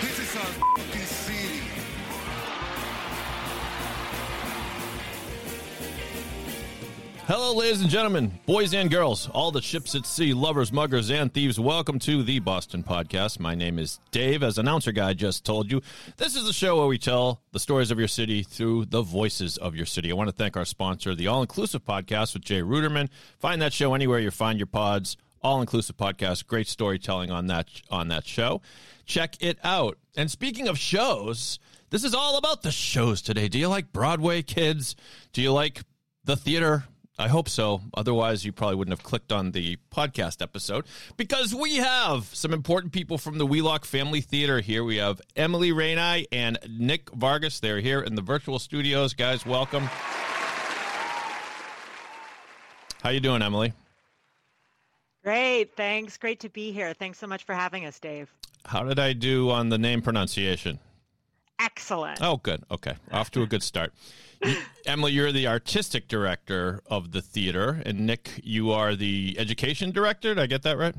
This is our city. Hello, ladies and gentlemen, boys and girls, all the ships at sea, lovers, muggers, and thieves. Welcome to the Boston Podcast. My name is Dave. As announcer guy just told you, this is the show where we tell the stories of your city through the voices of your city. I want to thank our sponsor, the All Inclusive Podcast with Jay Ruderman. Find that show anywhere you find your pods. All Inclusive Podcast, great storytelling on that on that show. Check it out. And speaking of shows, this is all about the shows today. Do you like Broadway kids? Do you like the theater? I hope so. Otherwise, you probably wouldn't have clicked on the podcast episode because we have some important people from the Wheelock Family Theater here. We have Emily Ranii and Nick Vargas. They're here in the virtual studios. Guys, welcome. How you doing, Emily? Great. Thanks. Great to be here. Thanks so much for having us, Dave. How did I do on the name pronunciation? Excellent. Oh, good. Okay. Off to a good start. You- Emily, you're the artistic director of the theater, and Nick, you are the education director. Did I get that right?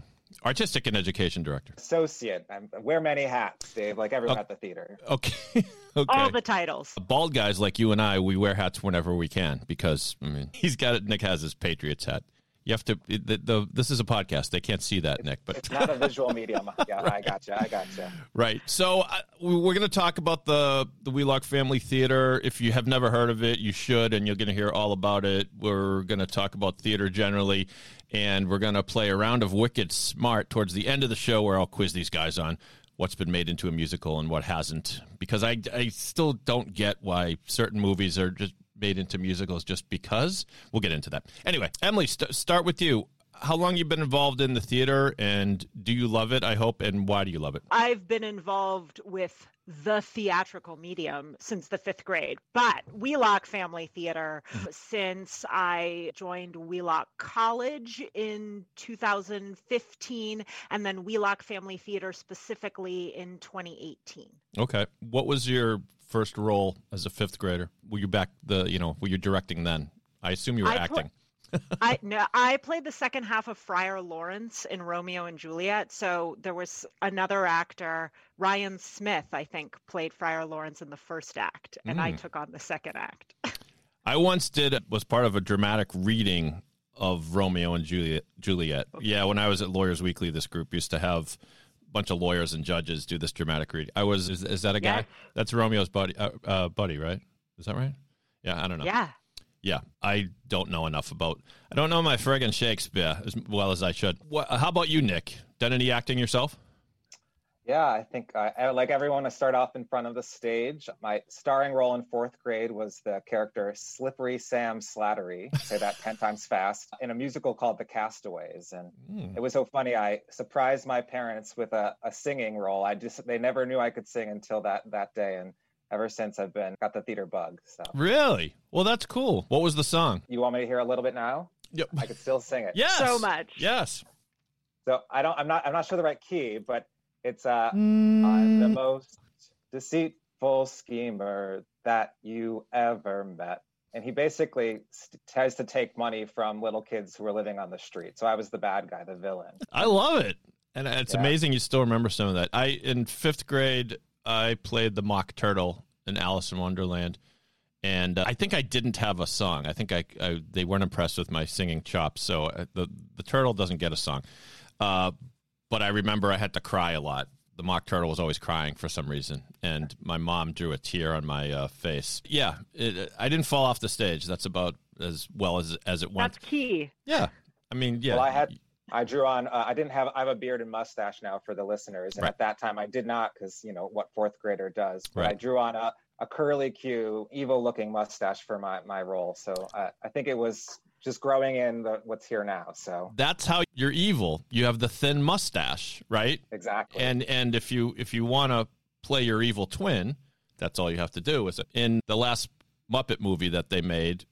Artistic and education director. associate. I wear many hats, Dave, like everyone Oh. at the theater. Okay. okay. All the titles. Bald guys like you and I, we wear hats whenever we can because I mean he's got it. Nick has his Patriots hat. You have to. The, the this is a podcast. They can't see that, Nick. But It's not a visual medium. Yeah, I gotcha. I gotcha. Right. So uh, we- we're going to talk about the the Wheelock Family Theater. If you have never heard of it, you should, and you're going to hear all about it. We're going to talk about theater generally, and we're going to play a round of Wicked Smart towards the end of the show, where I'll quiz these guys on what's been made into a musical and what hasn't, because I I still don't get why certain movies are just made into musicals just because. We'll get into that. Anyway, Emily, st- start with you. How long you been involved in the theater, and do you love it? I hope, and why do you love it? I've been involved with the theatrical medium since the fifth grade, but Wheelock Family Theater mm-hmm. since I joined Wheelock College in 2015, and then Wheelock Family Theater specifically in 2018. Okay. What was your first role as a fifth grader? Were you back the, you know, were you directing then? I assume you were I pl- acting. I no, I played the second half of Friar Lawrence in Romeo and Juliet. So there was another actor, Ryan Smith, I think, played Friar Lawrence in the first act, and I Mm. took on the second act. I once did was part of a dramatic reading of Romeo and Juliet. Juliet. Yeah, when I was at Lawyers Weekly, this group used to have bunch of lawyers and judges do this dramatic reading. I was is, is that a guy? Yes. That's Romeo's buddy uh, uh, buddy, right? Is that right? Yeah, I don't know. Yeah. Yeah, I don't know enough about. I don't know my friggin' Shakespeare as well as I should. What, how about you, Nick? Done any acting yourself? Yeah, I think I, I like everyone to start off in front of the stage. My starring role in fourth grade was the character Slippery Sam Slattery. Say that 10 times fast in a musical called The Castaways. And Hmm. it was so funny. I surprised my parents with a, a singing role. I just, they never knew I could sing until that, that day. And ever since I've been, got the theater bug. So Really? Well, that's cool. What was the song? you want me to hear a little bit now? Yep. I could still sing it. Yes. So much. Yes. So I don't I'm not I'm not sure the right key, but it's uh I'm the Mm. most deceitful schemer that you ever met. And he basically st- tries to take money from little kids who are living on the street. So I was the bad guy, the villain. I love it. And it's Yeah. amazing you still remember some of that. I in 5th grade I played the mock turtle in Alice in Wonderland. And uh, I think I didn't have a song. I think I, I they weren't impressed with my singing chops, so uh, the the turtle doesn't get a song. Uh, but I remember I had to cry a lot. The mock turtle was always crying for some reason, and my mom drew a tear on my uh, face. Yeah, it, I didn't fall off the stage. That's about as well as as it went. That's key. Yeah, I mean, yeah. Well, I had I drew on uh, I didn't have I have a beard and mustache now for the listeners. And Right. at that time I did not because you know what fourth grader does. But I drew on a, a curly Q, evil looking mustache for my, my role. So uh, I think it was just growing in the, what's here now. So that's how you're evil. You have the thin mustache, right? exactly. And and if you if you want to play your evil twin. That's all you have to do. Is in the last Muppet movie that they made?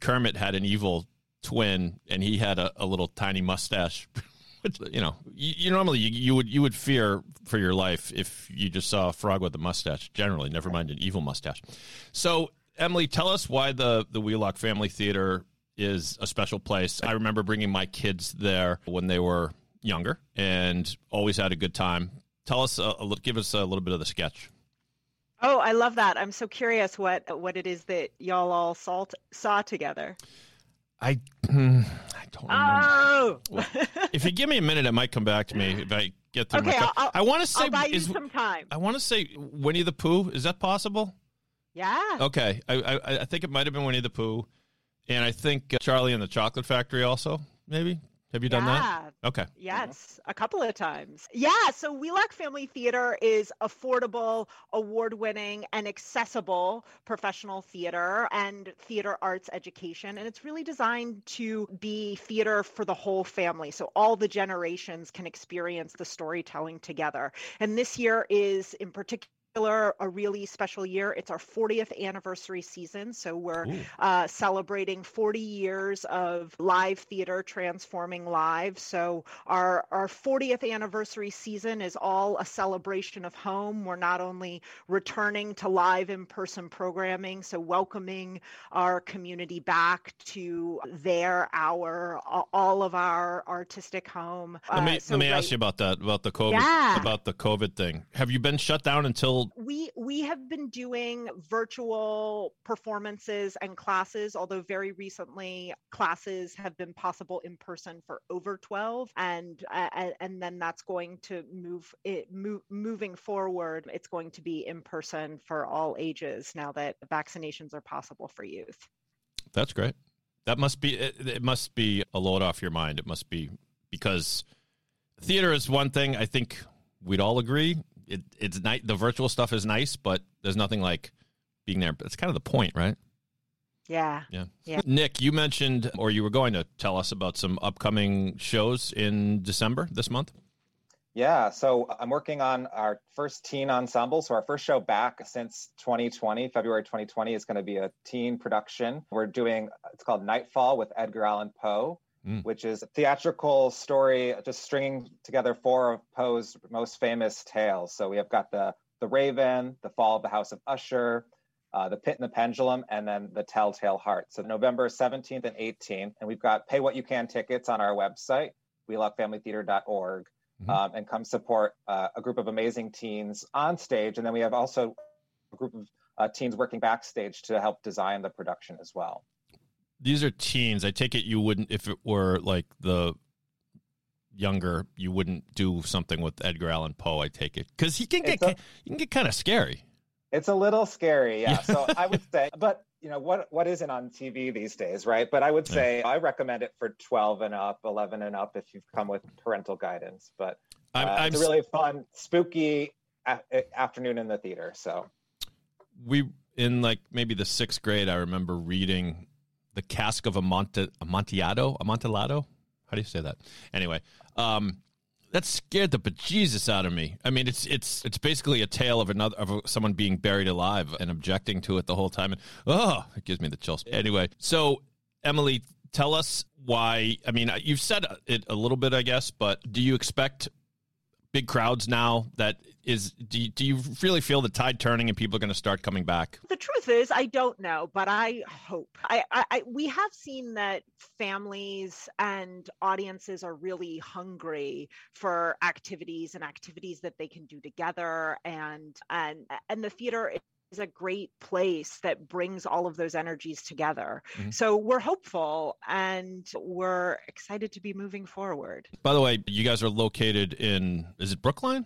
Kermit had an evil twin, and he had a, a little tiny mustache. Which, you know, you, you normally you, you would you would fear for your life if you just saw a frog with a mustache. Generally, never mind an evil mustache. So, Emily, tell us why the the Wheelock Family Theater is a special place. I remember bringing my kids there when they were younger, and always had a good time. Tell us, a, a, give us a little bit of the sketch. Oh, I love that. I'm so curious what what it is that y'all all saw saw together. I hmm, I don't remember. Oh, if you give me a minute, it might come back to me if I get through. Okay, my I'll- I want to say I'll buy you is, some time. I want to say Winnie the Pooh. Is that possible? Yeah. Okay, I I, I think it might have been Winnie the Pooh, and I think uh, Charlie and the Chocolate Factory also. Maybe have you done that? Yeah. Okay. Yes, a couple of times. Yeah, so Wheelock Family Theater is affordable, award winning, and accessible professional theater and theater arts education. And it's really designed to be theater for the whole family. So all the generations can experience the storytelling together. And this year is, in particular, a really special year. It's our 40th anniversary season. So we're uh, celebrating 40 years of live theater transforming live. So our our 40th anniversary season is all a celebration of home. We're not only returning to live in-person programming, so welcoming our community back to their our all of our artistic home. Let me Uh, so let me right- ask you about that about the COVID Yeah. about the COVID thing. Have you been shut down until? We we have been doing virtual performances and classes although very recently classes have been possible in person for over 12 and uh, and- and then that's going to move it move, moving forward it's going to be in person for all ages now that vaccinations are possible for youth That's great. That must be it, it. Must be a load off your mind. It must be because theater is one thing. I think we'd all agree. It, it's nice. The virtual stuff is nice, but there's nothing like being there. It's kind of the point, right? yeah Yeah. Yeah. Nick, you mentioned, or you were going to tell us about some upcoming shows in December this month. Yeah, so I'm working on our first teen ensemble. So our first show back since 2020, February 2020, is going to be a teen production. We're doing it's called Nightfall with Edgar Allan Poe, Mm. which is a theatrical story, just stringing together four of Poe's most famous tales. So we have got the the Raven, the Fall of the House of Usher, uh, the Pit and the Pendulum, and then the Telltale Heart. So November 17th and 18th, and we've got pay what you can tickets on our website, wheelockfamilytheater.org Mhm. um, and come support uh, a group of amazing teens on stage. And then we have also a group of uh, teens working backstage to help design the production as well. These are teens. I take it you wouldn't, if it were like the younger, you wouldn't do something with Edgar Allan Poe. I take it because he can get a- he can get kind of scary. It's a little scary, yeah. Yeah. So I would say, but you know what what isn't on TV these days, right? But I would Yeah. say I recommend it for 12 and up, 11 and up if you've come with parental guidance. But uh, I'm, I'm it's a really fun, spooky a- afternoon in the theater. So we in like maybe the sixth grade. I remember reading the Cask of Amonte, Amontillado. Amontillado. How do you say that? Anyway, um, that scared the bejesus out of me. I mean, it's it's it's basically a tale of another of someone being buried alive and objecting to it the whole time, and oh, it gives me the chills. Anyway, so Emily, tell us why. I mean, you've said it a little bit, I guess, but do you expect big crowds now? That is, do you, do you really feel the tide turning and people are going to start coming back? the truth is i don't know but i hope I, I i we have seen that families and audiences are really hungry for activities and activities that they can do together and and and the theater is a great place that brings all of those energies together Mhm. so we're hopeful and we're excited to be moving forward By the way, you guys are located in is it Brookline,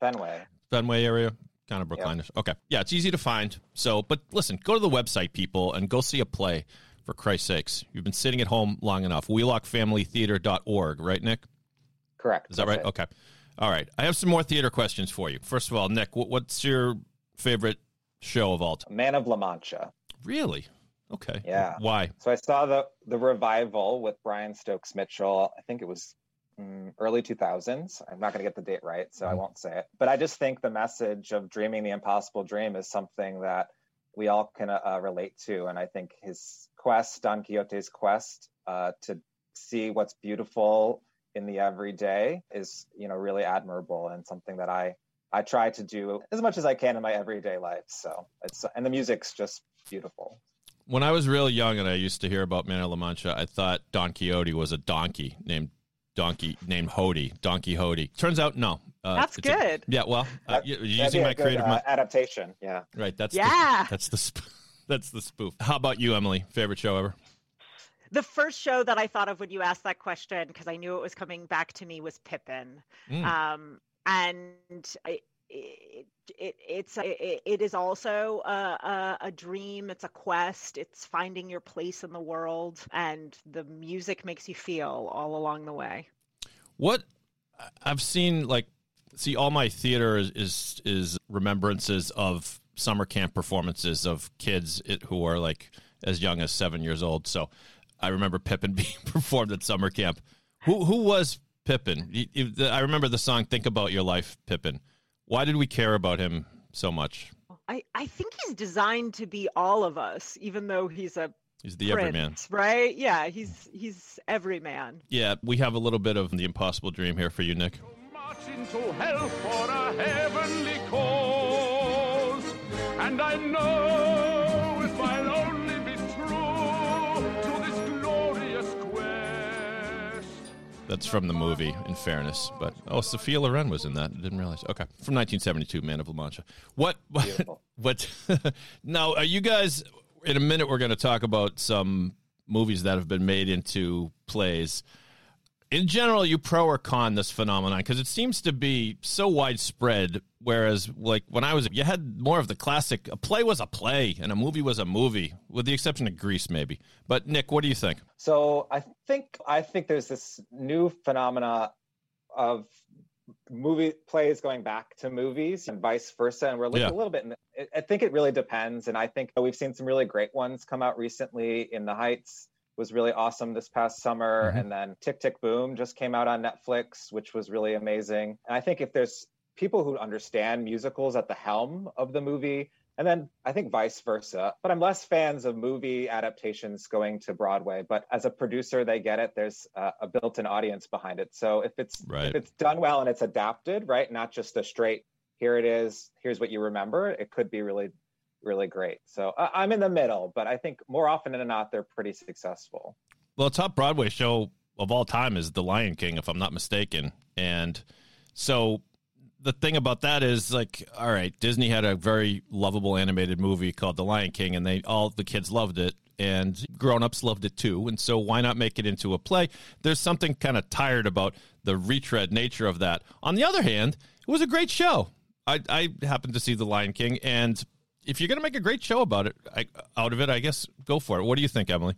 Fenway. Fenway area, kind of Yep. Brookline. Okay, yeah, it's easy to find. So, but listen, go to the website, people, and go see a play. For Christ's sakes, you've been sitting at home long enough. WheelockFamilyTheater.org, right, Nick? Correct. Is that that's right? it. Okay. All right. I have some more theater questions for you. First of all, Nick, what's your favorite show of all time? Man of La Mancha. Really? Okay. Yeah. Why? So I saw the the revival with Brian Stokes Mitchell. I think it was mm, early 2000s. I'm not going to get the date right, so I Mhm. won't say it. But I just think the message of dreaming the impossible dream is something that we all can uh, relate to. And I think his quest, Don Quixote's quest uh, to see what's beautiful in the everyday is, you know, really admirable and something that I I try to do as much as I can in my everyday life. So it's and the music's just beautiful. When I was real young and I used to hear about Man of La Mancha, I thought Don Quixote was a donkey named Donkey named Hody, Donkey Hody. Turns out, no. Uh, That's it's a- good. yeah, well, uh, That- y- That'd using my good, creative uh, mind. adaptation. Yeah. Right, that's Yeah. the, that's the sp- that's the spoof. How about you, Emily? Favorite show ever? The first show that I thought of when you asked that question, because I knew it was coming back to me, was Pippin. Mm. Um, and it, it, it's it, it is also a, a, a dream. It's a quest. It's finding your place in the world, and the music makes you feel all along the way. What I've seen, like, see, all my theater is is, is remembrances of summer camp performances of kids who are like as young as seven years old. So I remember Pippin being performed at summer camp. Who who was Pippin? You- you- the- I remember the song "Think About Your Life," Pippin. Why did we care about him so much? I, I think he's designed to be all of us, even though he's a He's the everyman. right? Yeah, he's he's every man. Yeah, we have a little bit of the impossible dream here for you, Nick. march That's from the movie, in fairness. But oh, Sophia Loren was in that. I didn't realize. Okay, from 1972, Man of La Mancha. What? What? Beautiful. what now, are you guys? In a minute, we're going to talk about some movies that have been made into plays. In general, you pro or con this phenomenon because it seems to be so widespread. Whereas, like when I was, you had more of the classic. A play was a play, and a movie was a movie, with the exception of Grease, maybe. But Nick, what do you think? So I think I think there's this new phenomena of movie plays going back to movies and vice versa, and we're looking Yeah. a little bit. In, I- I think it really depends, and I think we've seen some really great ones come out recently. In the Heights was really awesome this past summer, Mhm. and then Tick Tick Boom just came out on Netflix, which was really amazing. And I think if there's people who understand musicals at the helm of the movie and then I think vice versa. But I'm less fans of movie adaptations going to Broadway. But as a producer, they get it. There's a, a built-in audience behind it. So if it's Right. if it's done well and it's adapted, right, not just a straight here it is, here's what you remember, it could be really, really great. So I I'm in the middle, but I think more often than not, they're pretty successful. Well, top Broadway show of all time is The Lion King, if I'm not mistaken. And so the thing about that is like, all right, Disney had a very lovable animated movie called The Lion King, and they all the kids loved it, and grown-ups loved it too. And so why not make it into a play? There's something kind of tired about the retread nature of that. On the other hand, it was a great show. I, I happened to see The Lion King, and if you're going to make a great show about it, I, out of it, I guess go for it. What do you think, Emily?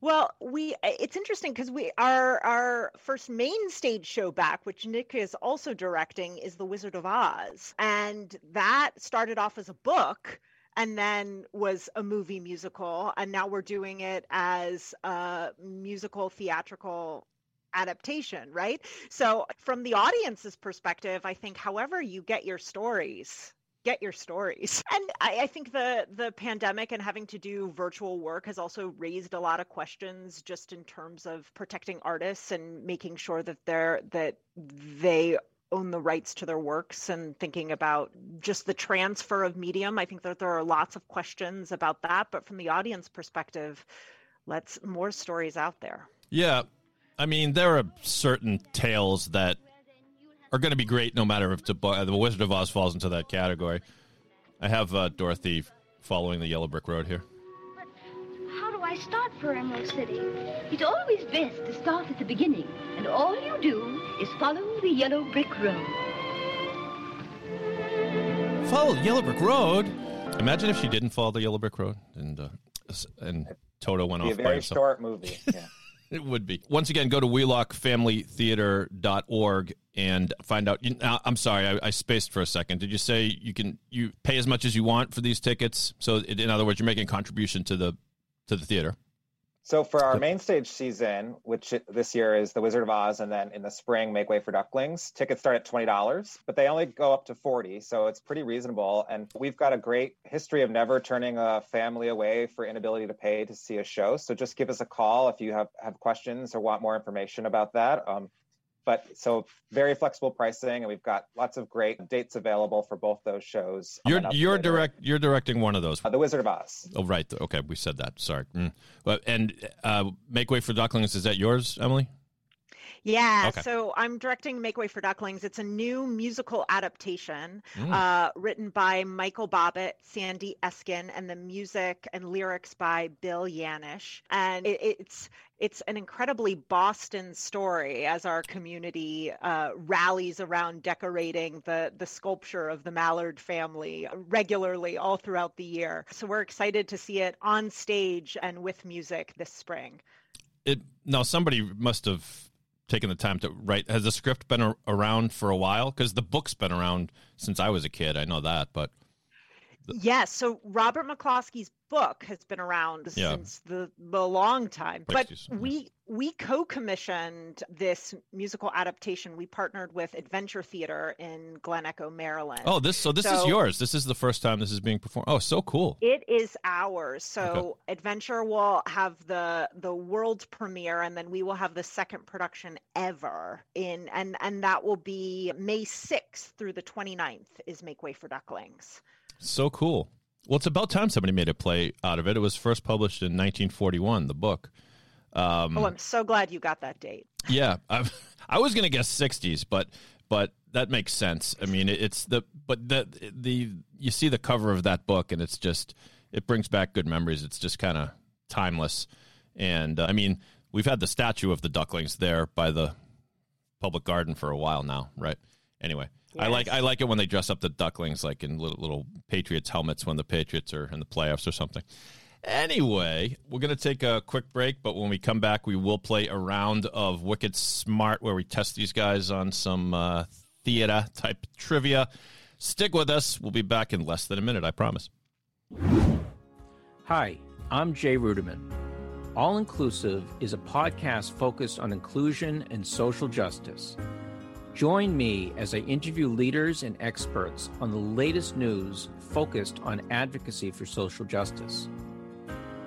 Well, we it's interesting because we our our first main stage show back, which Nick is also directing, is The Wizard of Oz. And that started off as a book and then was a movie musical and now we're doing it as a musical theatrical adaptation, right? So from the audience's perspective, I think however you get your stories get your stories. And I, I think the the pandemic and having to do virtual work has also raised a lot of questions just in terms of protecting artists and making sure that they're that they own the rights to their works and thinking about just the transfer of medium. I think that there are lots of questions about that, but from the audience perspective, let's more stories out there. Yeah. I mean, there are certain tales that are going to be great no matter if the, the Wizard of Oz falls into that category. I have uh, Dorothy following the Yellow Brick Road here. But how do I start for Emerald City? It's always best to start at the beginning, and all you do is follow the yellow brick road. Follow the Yellow Brick Road. Imagine if she didn't follow the Yellow Brick Road and uh, and Toto went Be a off by very short movie. Yeah. It would be. Once again, go to wheelockfamilytheater.org and find out. you- I'm sorry, I, I spaced for a second. Did you say you can you pay as much as you want for these tickets? So, it, in other words, you're making a contribution to the to the theater. So for our main stage season, which this year is The Wizard of Oz, and then in the spring, Make Way for Ducklings, tickets start at twenty dollars, but they only go up to forty, so it's pretty reasonable. And we've got a great history of never turning a family away for inability to pay to see a show. So just give us a call if you have have questions or want more information about that. Um, but so very flexible pricing, and we've got lots of great dates available for both those shows. You're you're later. direct you're directing one of those. Uh, the Wizard of Oz. Oh right, okay, we said that. Sorry. Mm. But and uh, make way for ducklings. Is that yours, Emily? Yeah, Okay. so I'm directing Make Way for Ducklings. It's a new musical adaptation Mm. uh, written by Michael Bobbitt, Sandy Eskin, and the music and lyrics by Bill Yanesh. And it, it's it's an incredibly Boston story as our community uh, rallies around decorating the the sculpture of the Mallard family regularly all throughout the year. So we're excited to see it on stage and with music this spring. It now somebody must have taken the time to write. Has the script been a- around for a while? Because the book's been around since I was a kid. I know that, but Yes, so Robert McCloskey's book has been around Yeah. since the the long time. But we we co-commissioned this musical adaptation. We partnered with Adventure Theater in Glen Echo, Maryland. oh, this so this is yours. This is the first time this is being performed. Oh, so cool. It is ours. So Adventure will have the the world premiere and then we will have the second production ever in and and that will be May 6th through the 29th is Make Way for Ducklings. So cool. Well, it's about time somebody made a play out of it. It was first published in 1941. The book. Um, Oh, I'm so glad you got that date. Yeah, I, I was gonna guess '60s, but but that makes sense. I mean, it, it's the but the the you see the cover of that book, and it's just it brings back good memories. It's just kind of timeless, and uh, I mean, we've had the statue of the ducklings there by the public garden for a while now, right? Anyway, I like I like it when they dress up the ducklings like in little, little Patriots helmets when the Patriots are in the playoffs or something. Anyway, we're going to take a quick break, but when we come back, we will play a round of Wicked Smart where we test these guys on some uh, theater type trivia. Stick with us. We'll be back in less than a minute, I promise. Hi, I'm Jay Ruderman. All Inclusive is a podcast focused on inclusion and social justice. Join me as I interview leaders and experts on the latest news focused on advocacy for social justice.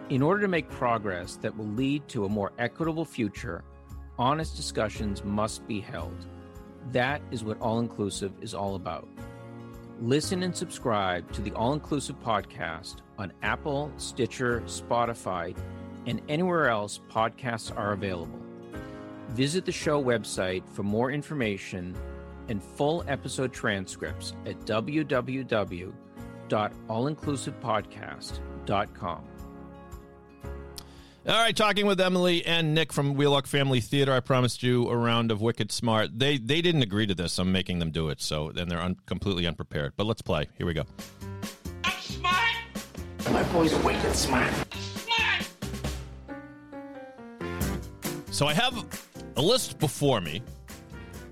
In order to make progress that will lead to a more equitable future, honest discussions must be held. That is what All Inclusive is all about. Listen and subscribe to the All Inclusive podcast on Apple, Stitcher, Spotify, and anywhere else podcasts are available. Visit the show website for more information and full episode transcripts at www.allinclusivepodcast.com. All right, talking with Emily and Nick from Wheelock Family Theater. I promised you a round of Wicked Smart. They they didn't agree to this. I'm making them do it, so then they're un- completely unprepared. But let's play. Here we go. Smart, My boy's wicked smart. smart. So I have a list before me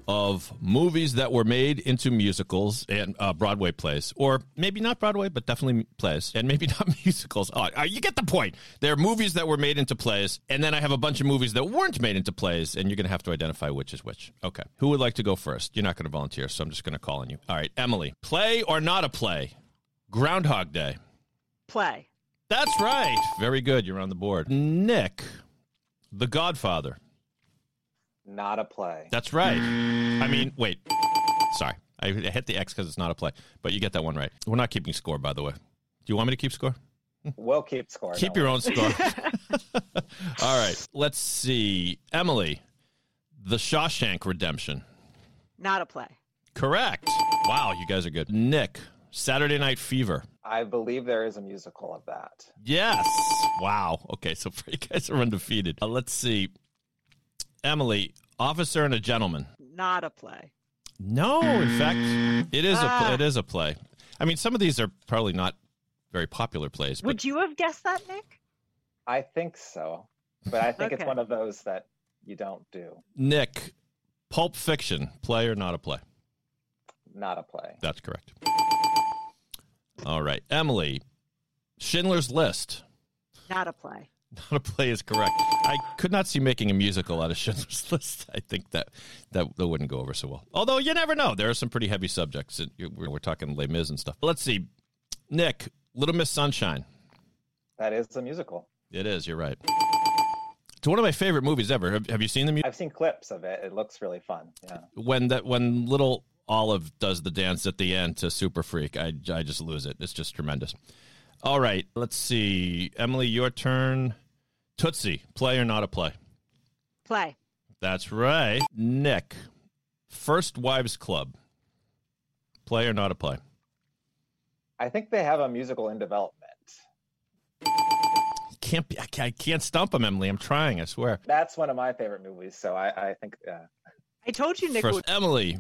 of movies that were made into musicals and uh, Broadway plays, or maybe not Broadway, but definitely plays, and maybe not musicals. Oh, uh, you get the point. There are movies that were made into plays, and then I have a bunch of movies that weren't made into plays, and you're going to have to identify which is which. Okay. Who would like to go first? You're not going to volunteer, so I'm just going to call on you. All right, Emily. Play or not a play? Groundhog Day. Play. That's right. Very good. You're on the board. Nick, The Godfather. Not a play. That's right. I mean, wait. Sorry. I hit the X because it's not a play, but you get that one right. We're not keeping score, by the way. Do you want me to keep score? We'll keep score. Keep your worry. own score. All right. Let's see. Emily, The Shawshank Redemption. Not a play. Correct. Wow, you guys are good. Nick, Saturday Night Fever. I believe there is a musical of that. Yes. Wow. Okay, so you guys are undefeated. Uh, let's see. Emily, Officer and a Gentleman. Not a play. No, in fact, it is a Ah. it is a play. I mean, some of these are probably not very popular plays, but Would you have guessed that, Nick? I think so, but I think it's one of those that you don't do. Nick, Pulp Fiction, play or not a play? Not a play. That's correct. All right, Emily, Schindler's List. Not a play. Not a play is correct. I could not see making a musical out of Schindler's List. I think that that, that wouldn't go over so well. Although you never know. There are some pretty heavy subjects. We're, we're talking Les Mis and stuff. Let's see. Nick, Little Miss Sunshine. That is a musical. It is. You're right. It's one of my favorite movies ever. Have, have you seen the music? I've seen clips of it. It looks really fun. Yeah. When that when little Olive does the dance at the end to Super Freak, I I just lose it. It's just tremendous. All right, let's see. Emily, your turn. Tootsie, play or not a play? Play. That's right. Nick, First Wives Club, play or not a play? I think they have a musical in development. Can't be, I can't, I can't stump him, Emily. I'm trying. I swear. That's one of my favorite movies. So I, I think. Uh... I told you, Nick. First, would... Emily,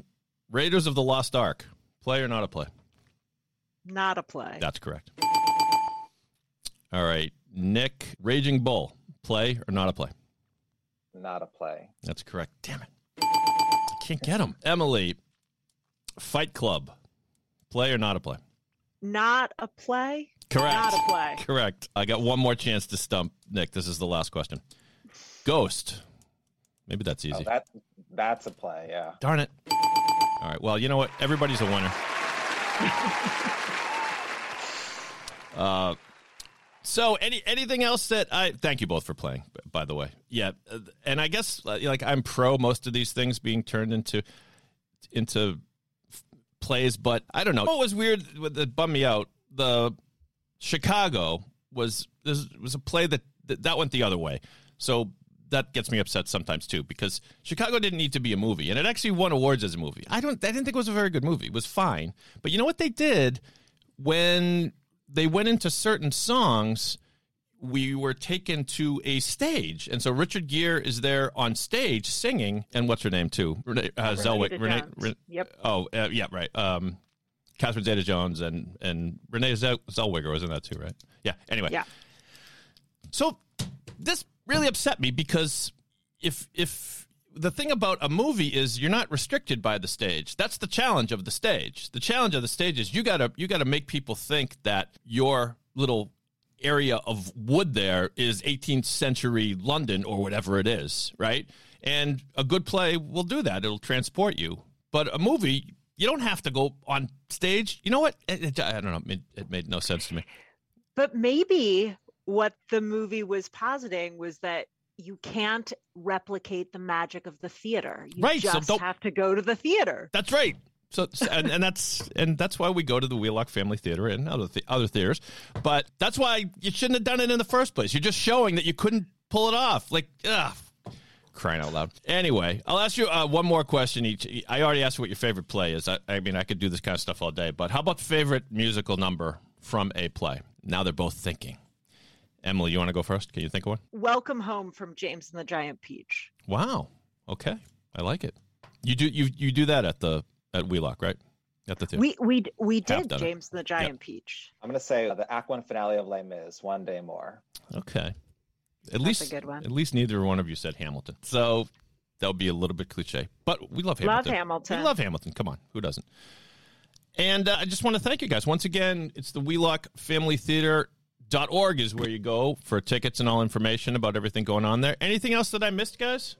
Raiders of the Lost Ark, play or not a play? Not a play. That's correct. All right, Nick, Raging Bull, play or not a play? Not a play. That's correct. Damn it. I can't get him. Emily, Fight Club, play or not a play? Not a play. Correct. Not a play. Correct. I got one more chance to stump Nick. This is the last question. Ghost. Maybe that's easy. Oh, that that's a play. Yeah. Darn it. All right. Well, you know what? Everybody's a winner. uh, so, any anything else that I thank you both for playing. By the way, yeah, uh, and I guess uh, like I'm pro most of these things being turned into into plays, but I don't know. What was weird that bummed me out? The Chicago was this was a play that that went the other way. So that gets me upset sometimes too because Chicago didn't need to be a movie and it actually won awards as a movie. I don't I didn't think it was a very good movie. It was fine. But you know what they did when they went into certain songs we were taken to a stage, and so Richard Gere is there on stage singing, and what's her name too? Renee uh, Zellweger. Renee, Renee, yep. Oh, uh, yeah, right. Um, Catherine Zeta-Jones and and Renee Zellweger was in that too, right? Yeah. Anyway. Yeah. So this really upset me because if if the thing about a movie is you're not restricted by the stage. That's the challenge of the stage. The challenge of the stage is you gotta you gotta make people think that your little area of wood there is 18th century London or whatever it is, right? And a good play will do that. It'll transport you. But a movie, you don't have to go on stage. You know what? It, it, I don't know. It it made no sense to me. But maybe what the movie was positing was that you can't replicate the magic of the theater. You right, just so have to go to the theater. That's right. So and, and that's and that's why we go to the Wheelock Family Theater and other th- other theaters. But that's why you shouldn't have done it in the first place. You're just showing that you couldn't pull it off. Like, ugh, crying out loud. Anyway, I'll ask you uh, one more question each. I already asked what your favorite play is. I, I mean, I could do this kind of stuff all day. But how about favorite musical number from a play? Now they're both thinking. Emily, you want to go first? Can you think of one? Welcome Home from James and the Giant Peach. Wow. Okay. I like it. You do you you do that at the at Wheelock, right? At the theater. We we we did done it. James and the Giant Yep. Peach. I'm gonna say the Act One finale of Les Mis, One Day More. Okay. At That's least a good one. At least neither one of you said Hamilton. So that would be a little bit cliche. But we love Hamilton. Love Hamilton. Hamilton. We love Hamilton. Come on. Who doesn't? And uh, I just want to thank you guys. Once again, it's the Wheelock Family Theater. Dot org is where you go for tickets and all information about everything going on there. Anything else that I missed, guys?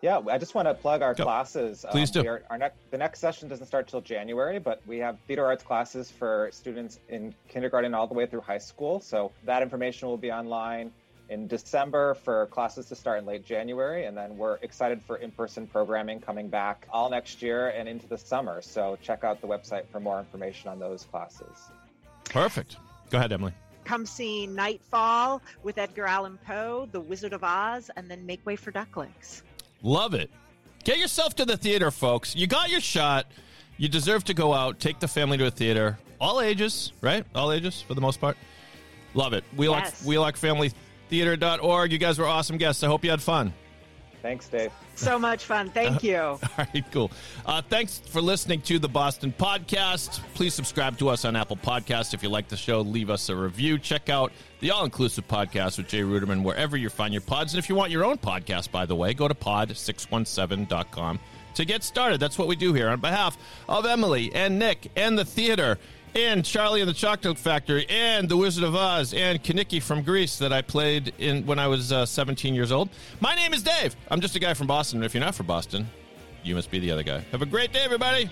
Yeah, I just want to plug our Go. classes. Um, Please do. we are- our next, the next session doesn't start till January, but we have theater arts classes for students in kindergarten all the way through high school. So that information will be online in December for classes to start in late January, and then we're excited for in-person programming coming back all next year and into the summer. So check out the website for more information on those classes. Perfect. Go ahead, Emily. Come see Nightfall with Edgar Allan Poe, The Wizard of Oz, and then Make Way for Ducklings. Love it. Get yourself to the theater, folks. You got your shot. You deserve to go out. Take the family to a theater. All ages, right? All ages for the most part. Love it. Wheelock, Yes. WheelockFamilyTheater.org. You guys were awesome guests. I hope you had fun. Thanks, Dave. So much fun. Thank you. All right, cool. Uh, thanks for listening to the Boston Podcast. Please subscribe to us on Apple Podcasts. If you like the show, leave us a review. Check out the All Inclusive Podcast with Jay Ruderman wherever you find your pods. And if you want your own podcast, by the way, go to pod617.com to get started. That's what we do here. On behalf of Emily and Nick and the theater, and Charlie and the Chocolate Factory, and The Wizard of Oz, and Kenickie from Grease that I played in when I was uh, 17 years old. My name is Dave. I'm just a guy from Boston. If you're not from Boston, you must be the other guy. Have a great day, everybody.